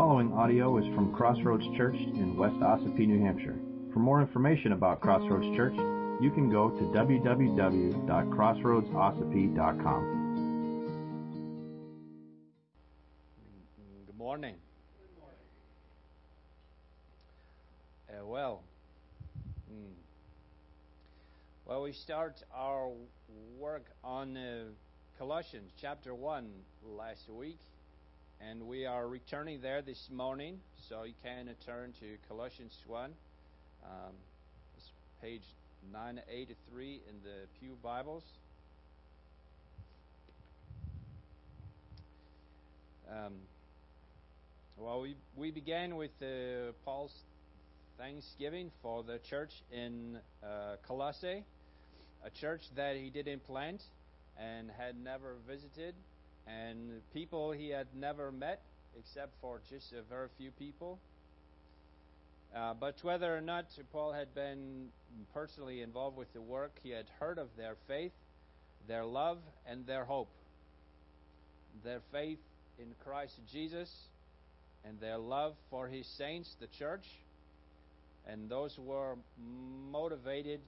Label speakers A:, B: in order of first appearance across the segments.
A: following audio is from Crossroads Church in West Ossipee, New Hampshire. For more information about Crossroads Church, you can go to www.crossroadsossipee.com.
B: Good morning. Uh, well, mm. well, we start our work on uh, Colossians chapter 1 last week, and we are returning there this morning, so you can turn to Colossians 1. Um, it's page 983 in the Pew Bibles. Um, well, we, we began with uh, Paul's thanksgiving for the church in uh, Colossae, a church that he didn't plant and had never visited, and people he had never met except for just a very few people. Uh, but whether or not Paul had been personally involved with the work, he had heard of their faith, their love, and their hope. Their faith in Christ Jesus, and their love for his saints, the church, and those were motivated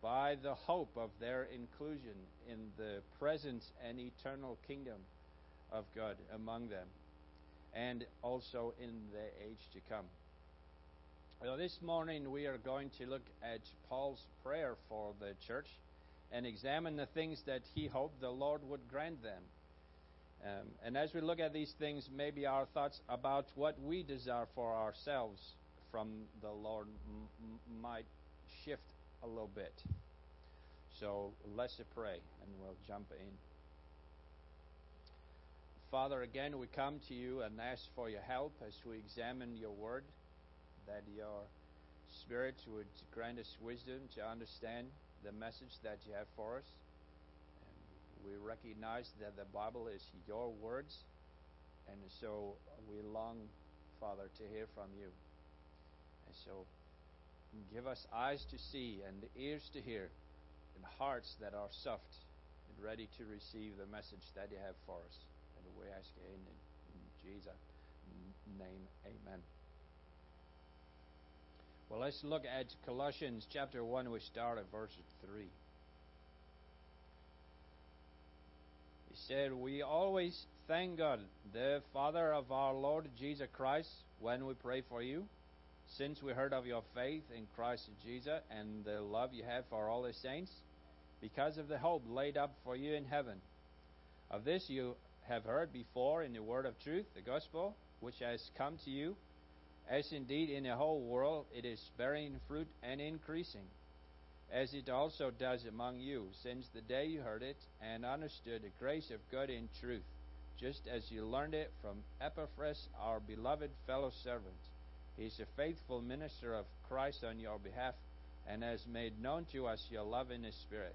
B: by the hope of their inclusion in the present and eternal kingdom of God among them, and also in the age to come. Well, this morning we are going to look at Paul's prayer for the church and examine the things that he hoped the Lord would grant them. Um, and as we look at these things, maybe our thoughts about what we desire for ourselves from the Lord m- might shift a little bit. So let's pray and we'll jump in. Father, again, we come to you and ask for your help as we examine your word, that your Spirit would grant us wisdom to understand the message that you have for us. And we recognize that the Bible is your words, and so we long, Father, to hear from you. And so give us eyes to see and ears to hear and hearts that are soft and ready to receive the message that you have for us. And we ask in, in Jesus' name, amen. Well, let's look at Colossians chapter 1. We start at verse 3. He said, We always thank God, the Father of our Lord Jesus Christ, when we pray for you since we heard of your faith in Christ Jesus and the love you have for all the saints, because of the hope laid up for you in heaven. Of this you have heard before in the word of truth, the gospel, which has come to you, as indeed in the whole world it is bearing fruit and increasing, as it also does among you, since the day you heard it and understood the grace of God in truth, just as you learned it from Epaphras, our beloved fellow servant. He is a faithful minister of Christ on your behalf and has made known to us your love in the Spirit.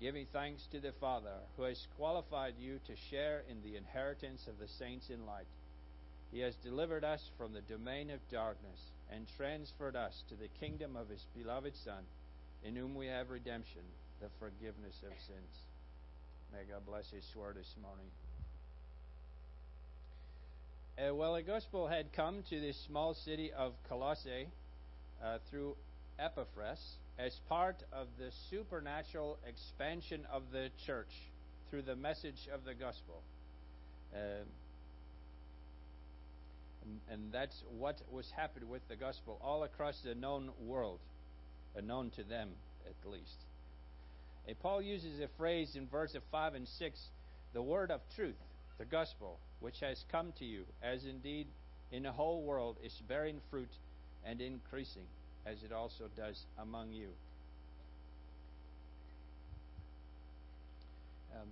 B: giving thanks to the Father who has qualified you to share in the inheritance of the saints in light. He has delivered us from the domain of darkness and transferred us to the kingdom of his beloved Son, in whom we have redemption, the forgiveness of sins. May God bless his word this morning. Uh, well, the gospel had come to this small city of Colossae uh, through Epaphras as part of the supernatural expansion of the church through the message of the gospel. Um, and, and, that's what was happening with the gospel all across the known world, uh, known to them at least. And Paul uses a phrase in verses 5 and 6 the word of truth, the gospel which has come to you, as indeed in the whole world is bearing fruit and increasing, as it also does among you. Um,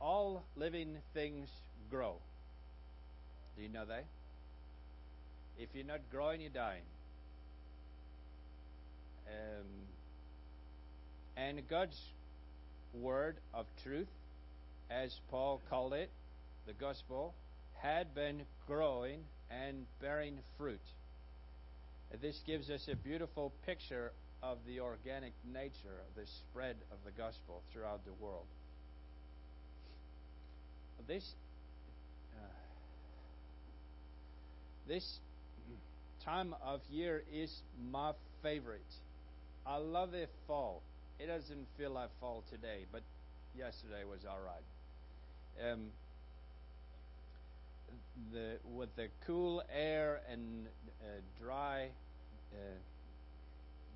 B: all living things grow. Do you know that? If you're not growing, you're dying. Um, and God's word of truth, as Paul called it, the gospel, had been growing and bearing fruit. This gives us a beautiful picture of the organic nature of the spread of the gospel throughout the world. This uh, this time of year is my favorite. I love the fall. It doesn't feel like fall today, but yesterday was all right. Um, the with the cool air and uh, dry uh,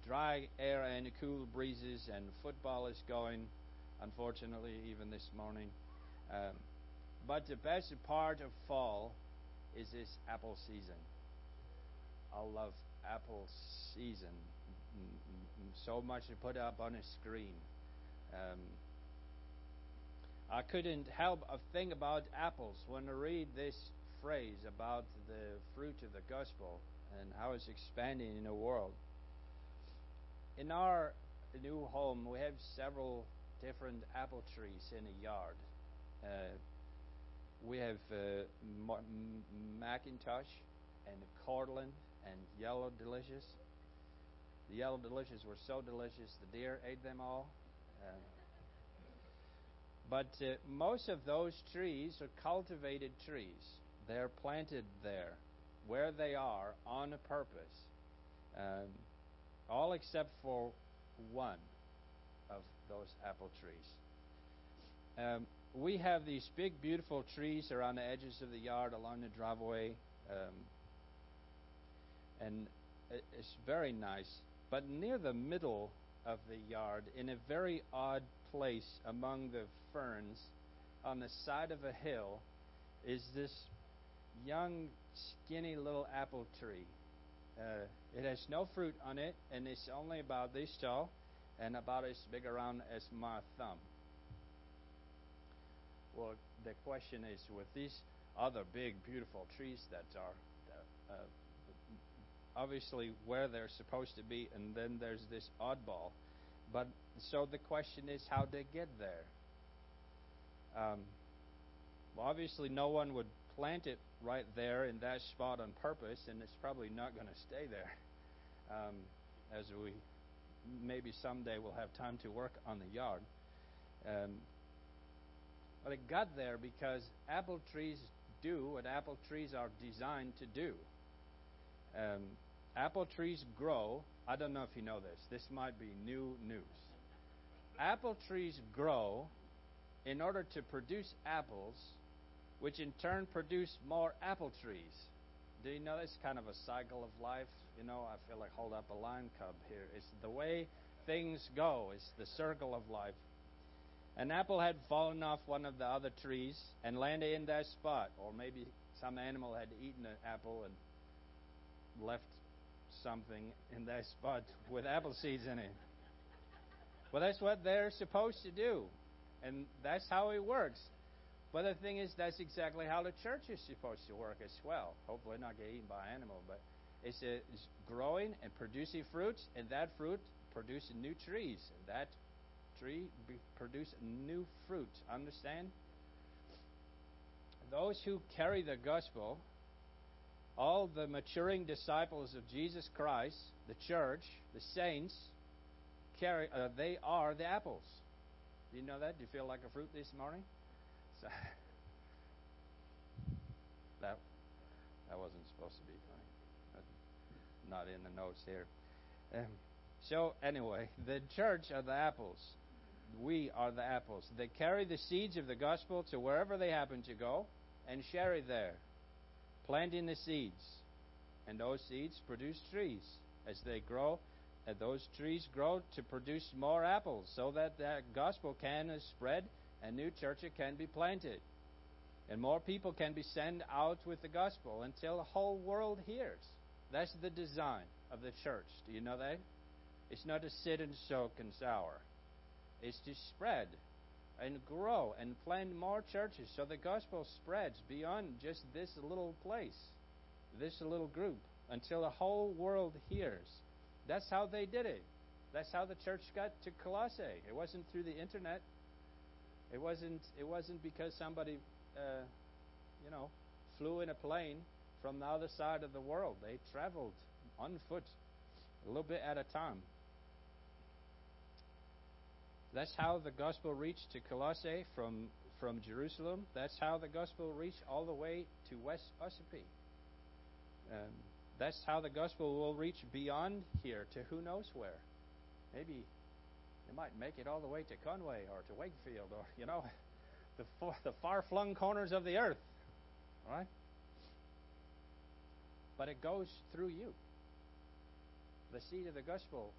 B: dry air and cool breezes, and football is going. Unfortunately, even this morning. Um, but the best part of fall is this apple season. I love apple season so much to put up on a screen. Um, I couldn't help a thing about apples when I read this phrase about the fruit of the gospel and how it's expanding in the world. In our new home, we have several different apple trees in a yard. Uh, we have uh, McIntosh and Cortland and Yellow Delicious. The Yellow Delicious were so delicious, the deer ate them all. Uh, but uh, most of those trees are cultivated trees. They're planted there, where they are, on purpose. Um, all except for one of those apple trees. Um, we have these big, beautiful trees around the edges of the yard, along the driveway, um, and it's very nice. But near the middle of the yard, in a very odd place among the ferns, on the side of a hill, is this young, skinny little apple tree. Uh, it has no fruit on it, and it's only about this tall and about as big around as my thumb. Well, the question is with these other big, beautiful trees that are uh, obviously where they're supposed to be, and then there's this oddball. But so the question is how they get there. Um, well, obviously, no one would plant it right there in that spot on purpose, and it's probably not going to stay there. Um, as we maybe someday we'll have time to work on the yard. Um, but it got there because apple trees do what apple trees are designed to do. Um, apple trees grow. I don't know if you know this. This might be new news. Apple trees grow in order to produce apples which in turn produce more apple trees. Do you know it's kind of a cycle of life? You know, I feel like hold up a lion cub here. It's the way things go. It's the circle of life. An apple had fallen off one of the other trees and landed in that spot, or maybe some animal had eaten an apple and left something in that spot with apple seeds in it. Well, that's what they're supposed to do, and that's how it works. But the thing is, that's exactly how the church is supposed to work as well. Hopefully, not get eaten by an animal, but it's, a, it's growing and producing fruits, and that fruit producing new trees, and that tree produce new fruit. Understand? Those who carry the gospel, all the maturing disciples of Jesus Christ, the church, the saints, carry. Uh, they are the apples. Do you know that? Do you feel like a fruit this morning? So that that wasn't supposed to be funny, not in the notes here. Um, so anyway, the church are the apples. We are the apples. They carry the seeds of the gospel to wherever they happen to go and share it there, planting the seeds. And those seeds produce trees. As they grow, those trees grow to produce more apples so that the gospel can spread and new churches can be planted. And more people can be sent out with the gospel until the whole world hears. That's the design of the church. Do you know that? It's not to sit and soak and sour. It's to spread and grow and plant more churches so the gospel spreads beyond just this little place, this little group, until the whole world hears. That's how they did it. That's how the church got to Colossae. It wasn't through the internet. It wasn't. It wasn't because somebody, uh, you know, flew in a plane from the other side of the world. They traveled on foot, a little bit at a time. That's how the gospel reached to Colossae from, from Jerusalem. That's how the gospel reached all the way to West Ossipee. Um, that's how the gospel will reach beyond here to who knows where. Maybe it might make it all the way to Conway or to Wakefield or, you know, the, far, the far-flung corners of the earth. All right? But it goes through you. The seed of the gospel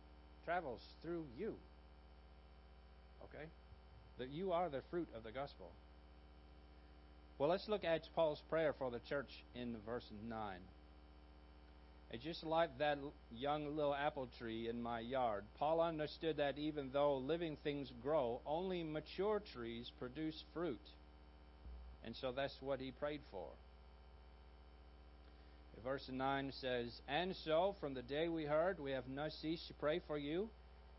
B: travels through you. Okay? That you are the fruit of the gospel. Well, let's look at Paul's prayer for the church in verse 9. It's just like that young little apple tree in my yard. Paul understood that even though living things grow, only mature trees produce fruit. And so that's what he prayed for. Verse 9 says, And so, from the day we heard, we have not ceased to pray for you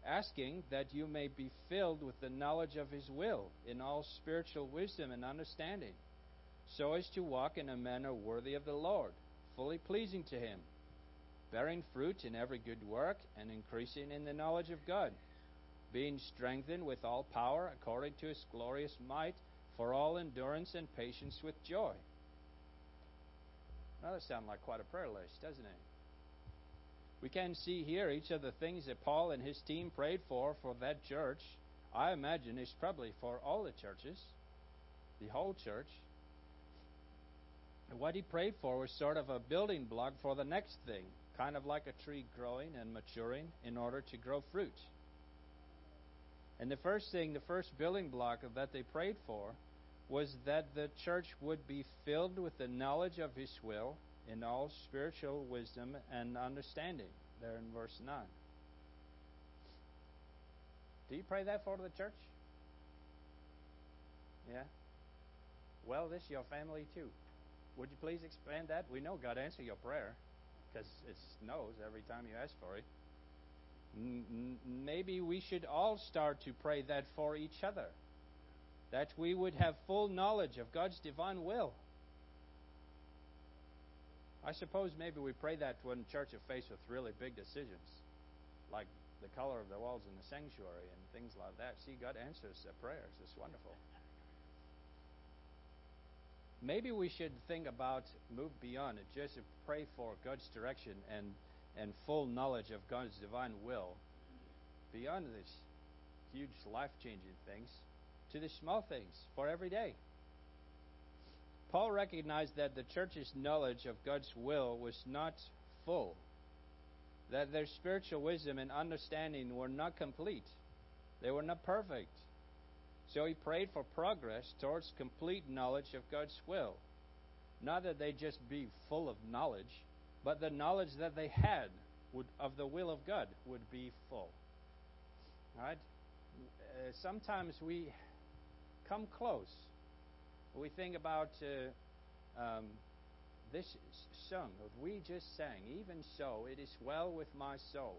B: asking that you may be filled with the knowledge of His will in all spiritual wisdom and understanding, so as to walk in a manner worthy of the Lord, fully pleasing to Him, bearing fruit in every good work and increasing in the knowledge of God, being strengthened with all power according to His glorious might, for all endurance and patience with joy. Now that sounds like quite a prayer list, doesn't it? We can see here each of the things that Paul and his team prayed for for that church. I imagine it's probably for all the churches, the whole church. And what he prayed for was sort of a building block for the next thing, kind of like a tree growing and maturing in order to grow fruit. And the first thing, the first building block of that they prayed for was that the church would be filled with the knowledge of his will in all spiritual wisdom and understanding, there in verse 9. Do you pray that for the church? Yeah? Well, this is your family too. Would you please expand that? We know God answered your prayer because it knows every time you ask for it. Maybe we should all start to pray that for each other. That we would have full knowledge of God's divine will I suppose maybe we pray that when church are faced with really big decisions, like the color of the walls in the sanctuary and things like that. See, God answers their prayers. It's wonderful. Maybe we should think about move beyond it, just to pray for God's direction and and full knowledge of God's divine will, beyond these huge life changing things, to the small things for every day. Paul recognized that the church's knowledge of God's will was not full, that their spiritual wisdom and understanding were not complete, they were not perfect. So he prayed for progress towards complete knowledge of God's will. Not that they just be full of knowledge, but the knowledge that they had would, of the will of God would be full. All right? Uh, sometimes we come close we think about uh, um, this song that we just sang, even so, it is well with my soul.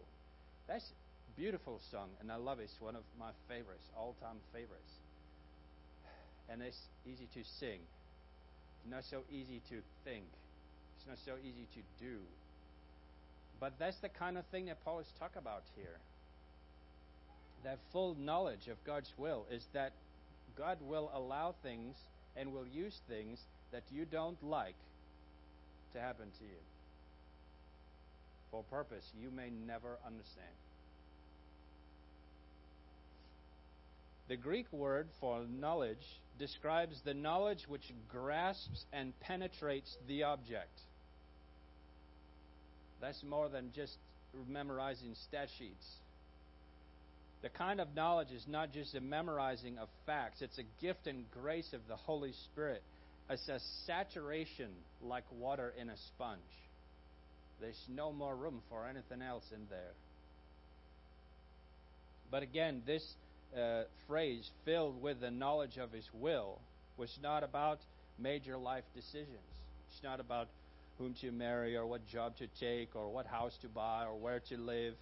B: That's a beautiful song, and I love it. It's one of my favorites, all-time favorites. And it's easy to sing. It's not so easy to think. It's not so easy to do. But that's the kind of thing that Paul is talking about here. That full knowledge of God's will is that God will allow things and will use things that you don't like to happen to you for a purpose you may never understand. The Greek word for knowledge describes the knowledge which grasps and penetrates the object. That's more than just memorizing stat sheets. The kind of knowledge is not just a memorizing of facts, it's a gift and grace of the Holy Spirit. It's a saturation like water in a sponge. There's no more room for anything else in there. But again, this uh, phrase, filled with the knowledge of His will, was not about major life decisions. It's not about whom to marry or what job to take or what house to buy or where to live.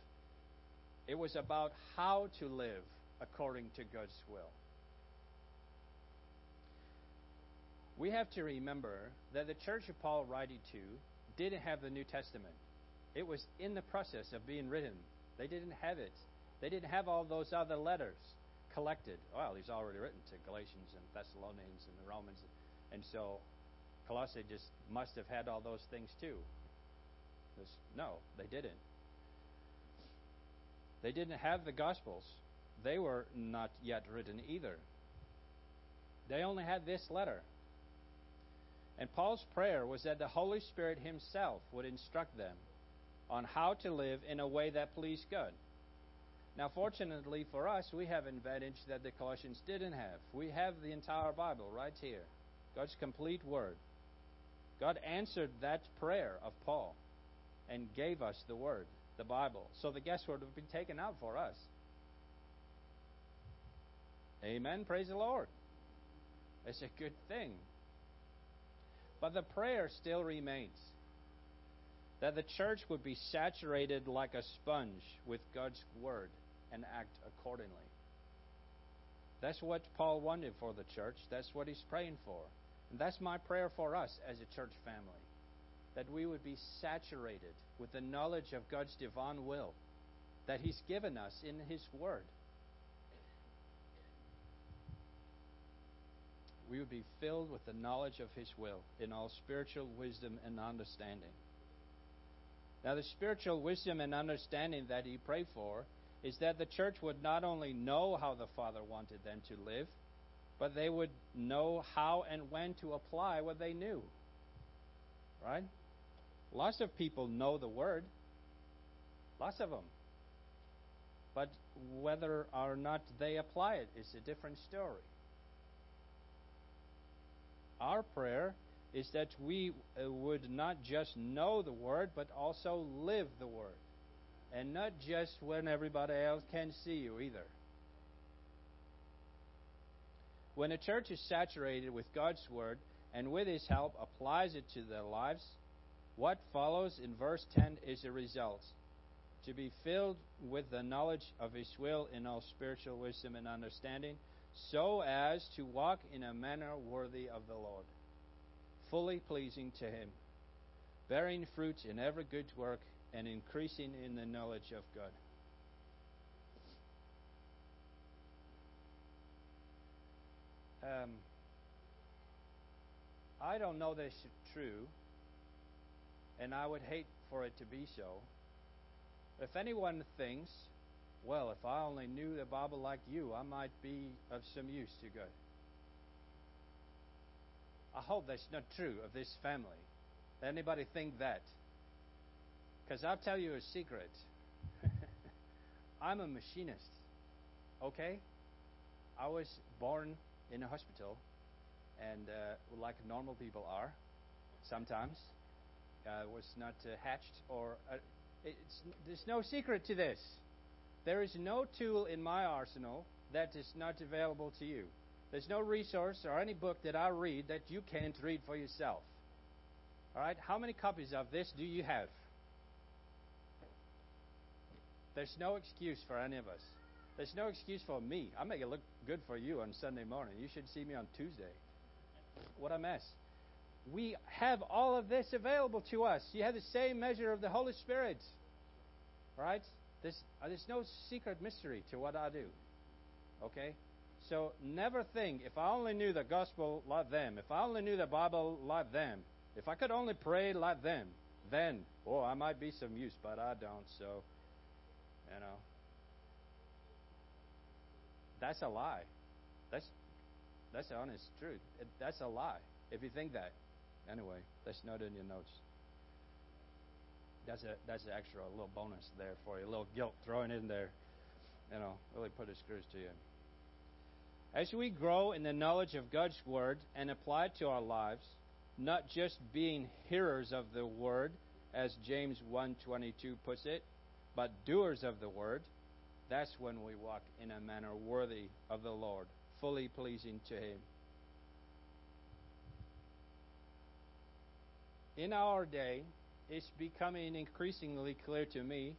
B: It was about how to live according to God's will. We have to remember that the church of Paul writing to didn't have the New Testament. It was in the process of being written. They didn't have it. They didn't have all those other letters collected. Well, he's already written to Galatians and Thessalonians and the Romans. And so Colossae just must have had all those things too. No, they didn't. They didn't have the Gospels. They were not yet written either. They only had this letter. And Paul's prayer was that the Holy Spirit Himself would instruct them on how to live in a way that pleased God. Now, fortunately for us, we have an advantage that the Colossians didn't have. We have the entire Bible right here, God's complete Word. God answered that prayer of Paul and gave us the Word, the Bible. So the guesswork would been taken out for us. Amen. Praise the Lord. It's a good thing. But the prayer still remains that the church would be saturated like a sponge with God's Word and act accordingly. That's what Paul wanted for the church. That's what he's praying for. And that's my prayer for us as a church family. That we would be saturated with the knowledge of God's divine will that he's given us in his word. We would be filled with the knowledge of his will in all spiritual wisdom and understanding. Now, the spiritual wisdom and understanding that he prayed for is that the church would not only know how the Father wanted them to live, but they would know how and when to apply what they knew. Right? Lots of people know the Word. Lots of them. But whether or not they apply it is a different story. Our prayer is that we uh, would not just know the Word, but also live the Word. And not just when everybody else can see you either. When a church is saturated with God's Word and with His help applies it to their lives, what follows in verse 10 is a result. To be filled with the knowledge of His will in all spiritual wisdom and understanding, so as to walk in a manner worthy of the Lord, fully pleasing to Him, bearing fruit in every good work and increasing in the knowledge of God. Um, I don't know this is true, and I would hate for it to be so. If anyone thinks, well, if I only knew the Bible like you, I might be of some use to God. I hope that's not true of this family. Anybody think that? Because I'll tell you a secret. I'm a machinist. Okay? I was born in a hospital, and uh, like normal people are, sometimes, uh, was not uh, hatched or. Uh, there's no secret to this. There is no tool in my arsenal that is not available to you. There's no resource or any book that I read that you can't read for yourself. All right? How many copies of this do you have? There's no excuse for any of us. There's no excuse for me. I make it look good for you on Sunday morning. You should see me on Tuesday. What a mess. We have all of this available to us. You have the same measure of the Holy Spirit. Right? There's, uh, there's no secret mystery to what I do. Okay? So never think, if I only knew the gospel like them, if I only knew the Bible like them, if I could only pray like them, then, oh, I might be some use, but I don't, so you know. That's a lie. That's that's the honest truth. It, that's a lie. If you think that. Anyway, that's not in your notes. That's a that's an extra little bonus there for you. A little guilt thrown in there. You know, really put the screws to you. As we grow in the knowledge of God's word and apply it to our lives, not just being hearers of the word, as James 1:22 puts it, but doers of the word, That's when we walk in a manner worthy of the Lord, fully pleasing to Him. In our day, it's becoming increasingly clear to me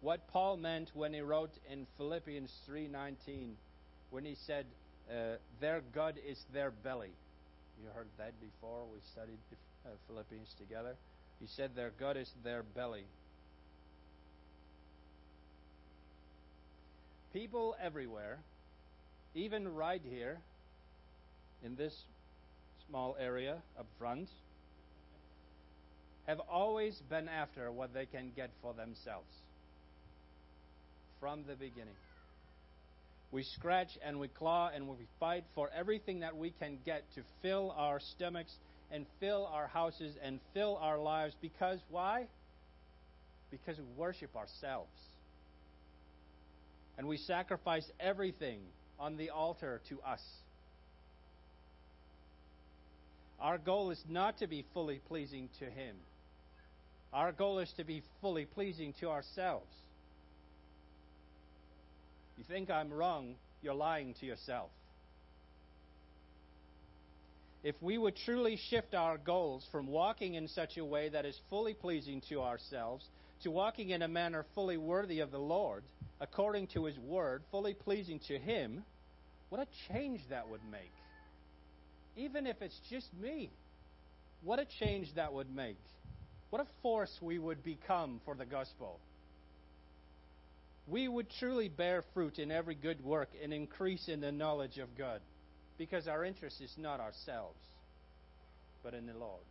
B: what Paul meant when he wrote in Philippians 3:19 when he said uh, their God is their belly. You heard that before we studied uh, Philippians together. He said their God is their belly. People everywhere, even right here in this small area up front, have always been after what they can get for themselves from the beginning. We scratch and we claw and we fight for everything that we can get to fill our stomachs and fill our houses and fill our lives because why? Because we worship ourselves. And we sacrifice everything on the altar to us. Our goal is not to be fully pleasing to Him. Our goal is to be fully pleasing to ourselves. You think I'm wrong, you're lying to yourself. If we would truly shift our goals from walking in such a way that is fully pleasing to ourselves to walking in a manner fully worthy of the Lord, according to His Word, fully pleasing to Him, what a change that would make. Even if it's just me, what a change that would make. What a force we would become for the gospel we would truly bear fruit in every good work and increase in the knowledge of God because our interest is not ourselves, but in the Lord.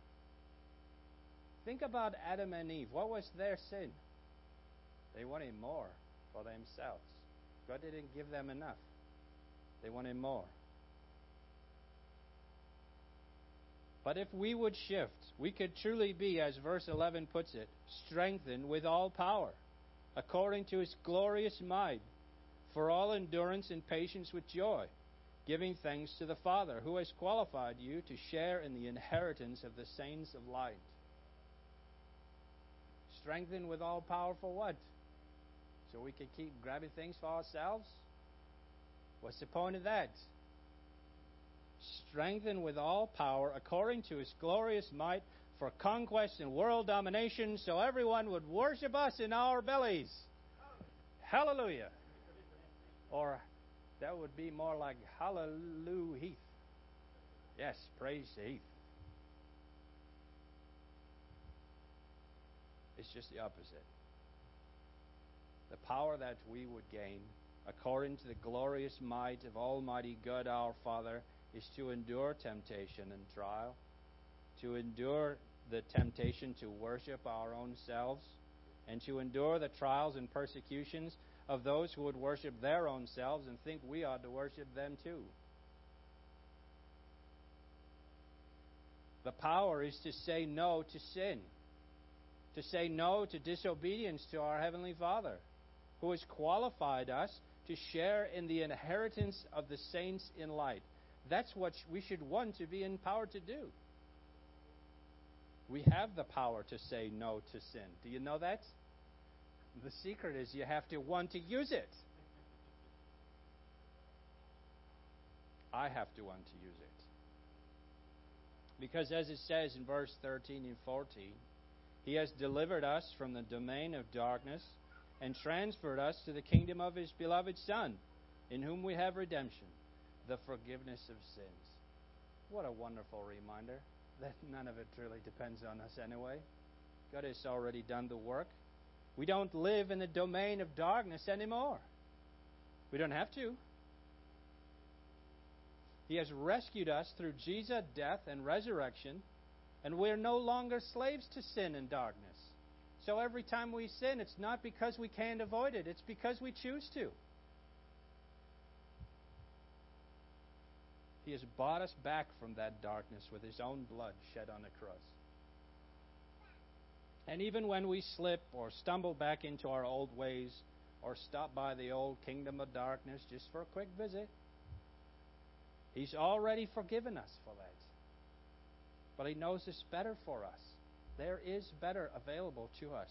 B: Think about Adam and Eve. What was their sin? They wanted more for themselves. God didn't give them enough, they wanted more. But if we would shift, we could truly be, as verse 11 puts it, strengthened with all power according to his glorious might, for all endurance and patience with joy, giving thanks to the Father, who has qualified you to share in the inheritance of the saints of light. Strengthened with all power for what? So we can keep grabbing things for ourselves? What's the point of that? Strengthened with all power according to his glorious might for conquest and world domination so everyone would worship us in our bellies. Hallelujah. Or that would be more like Hallelujah Heath. Yes, praise Heath. It's just the opposite. The power that we would gain, according to the glorious might of Almighty God our Father, is to endure temptation and trial, to endure the temptation to worship our own selves and to endure the trials and persecutions of those who would worship their own selves and think we ought to worship them too. The power is to say no to sin, to say no to disobedience to our Heavenly Father, who has qualified us to share in the inheritance of the saints in light. That's what we should want to be empowered to do. We have the power to say no to sin. Do you know that? The secret is you have to want to use it. I have to want to use it. Because as it says in verse 13 and 14, He has delivered us from the domain of darkness and transferred us to the kingdom of His beloved Son, in whom we have redemption, the forgiveness of sins. What a wonderful reminder that none of it really depends on us anyway. God has already done the work. We don't live in the domain of darkness anymore. We don't have to. He has rescued us through Jesus' death and resurrection, and we're no longer slaves to sin and darkness. So every time we sin, it's not because we can't avoid it, it's because we choose to. He has bought us back from that darkness with His own blood shed on the cross. And even when we slip or stumble back into our old ways or stop by the old kingdom of darkness just for a quick visit, He's already forgiven us for that. But He knows it's better for us. There is better available to us.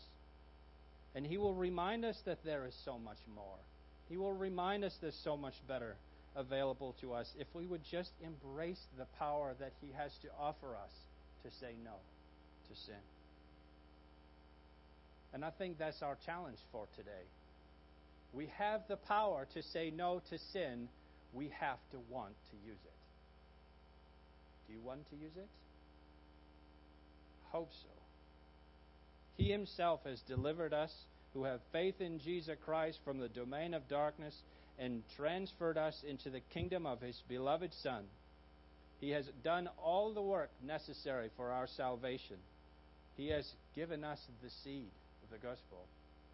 B: And He will remind us that there is so much more. He will remind us there's so much better available to us if we would just embrace the power that He has to offer us to say no to sin. And I think that's our challenge for today. We have the power to say no to sin. We have to want to use it. Do you want to use it? Hope so. He himself has delivered us who have faith in Jesus Christ from the domain of darkness and transferred us into the kingdom of his beloved Son. He has done all the work necessary for our salvation. He has given us the seed of the gospel.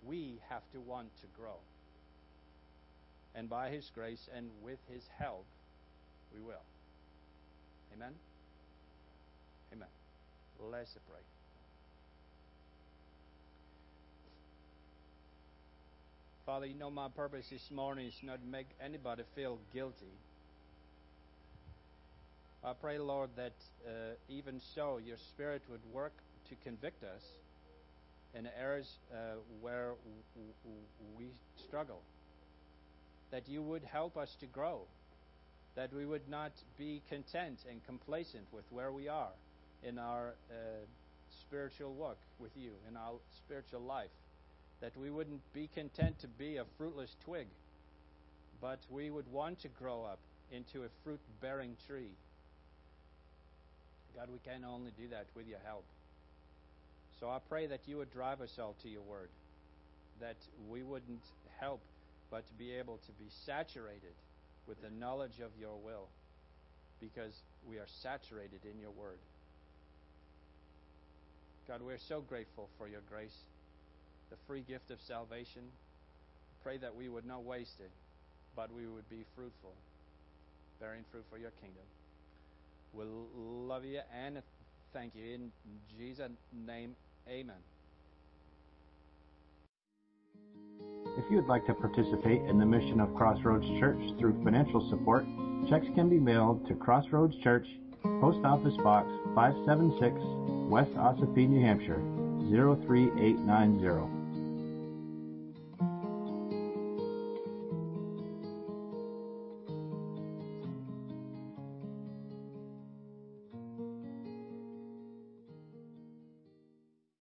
B: We have to want to grow. And by his grace and with his help, we will. Amen? Let's pray. Father, you know my purpose this morning is not to make anybody feel guilty. I pray, Lord, that uh, even so, your Spirit would work to convict us in areas uh, where we struggle. That you would help us to grow. That we would not be content and complacent with where we are in our uh, spiritual walk with you, in our spiritual life that we wouldn't be content to be a fruitless twig, but we would want to grow up into a fruit bearing tree. God, we can only do that with your help. So I pray that you would drive us all to your word, that we wouldn't help but to be able to be saturated with the knowledge of your will, because we are saturated in your word. God, we're so grateful for your grace the free gift of salvation. Pray that we would not waste it, but we would be fruitful, bearing fruit for your kingdom. We'll love you and thank you. In Jesus' name, amen.
A: If you would like to participate in the mission of Crossroads Church through financial support, checks can be mailed to Crossroads Church, Post Office Box 576, West Ossipee, New Hampshire 03890.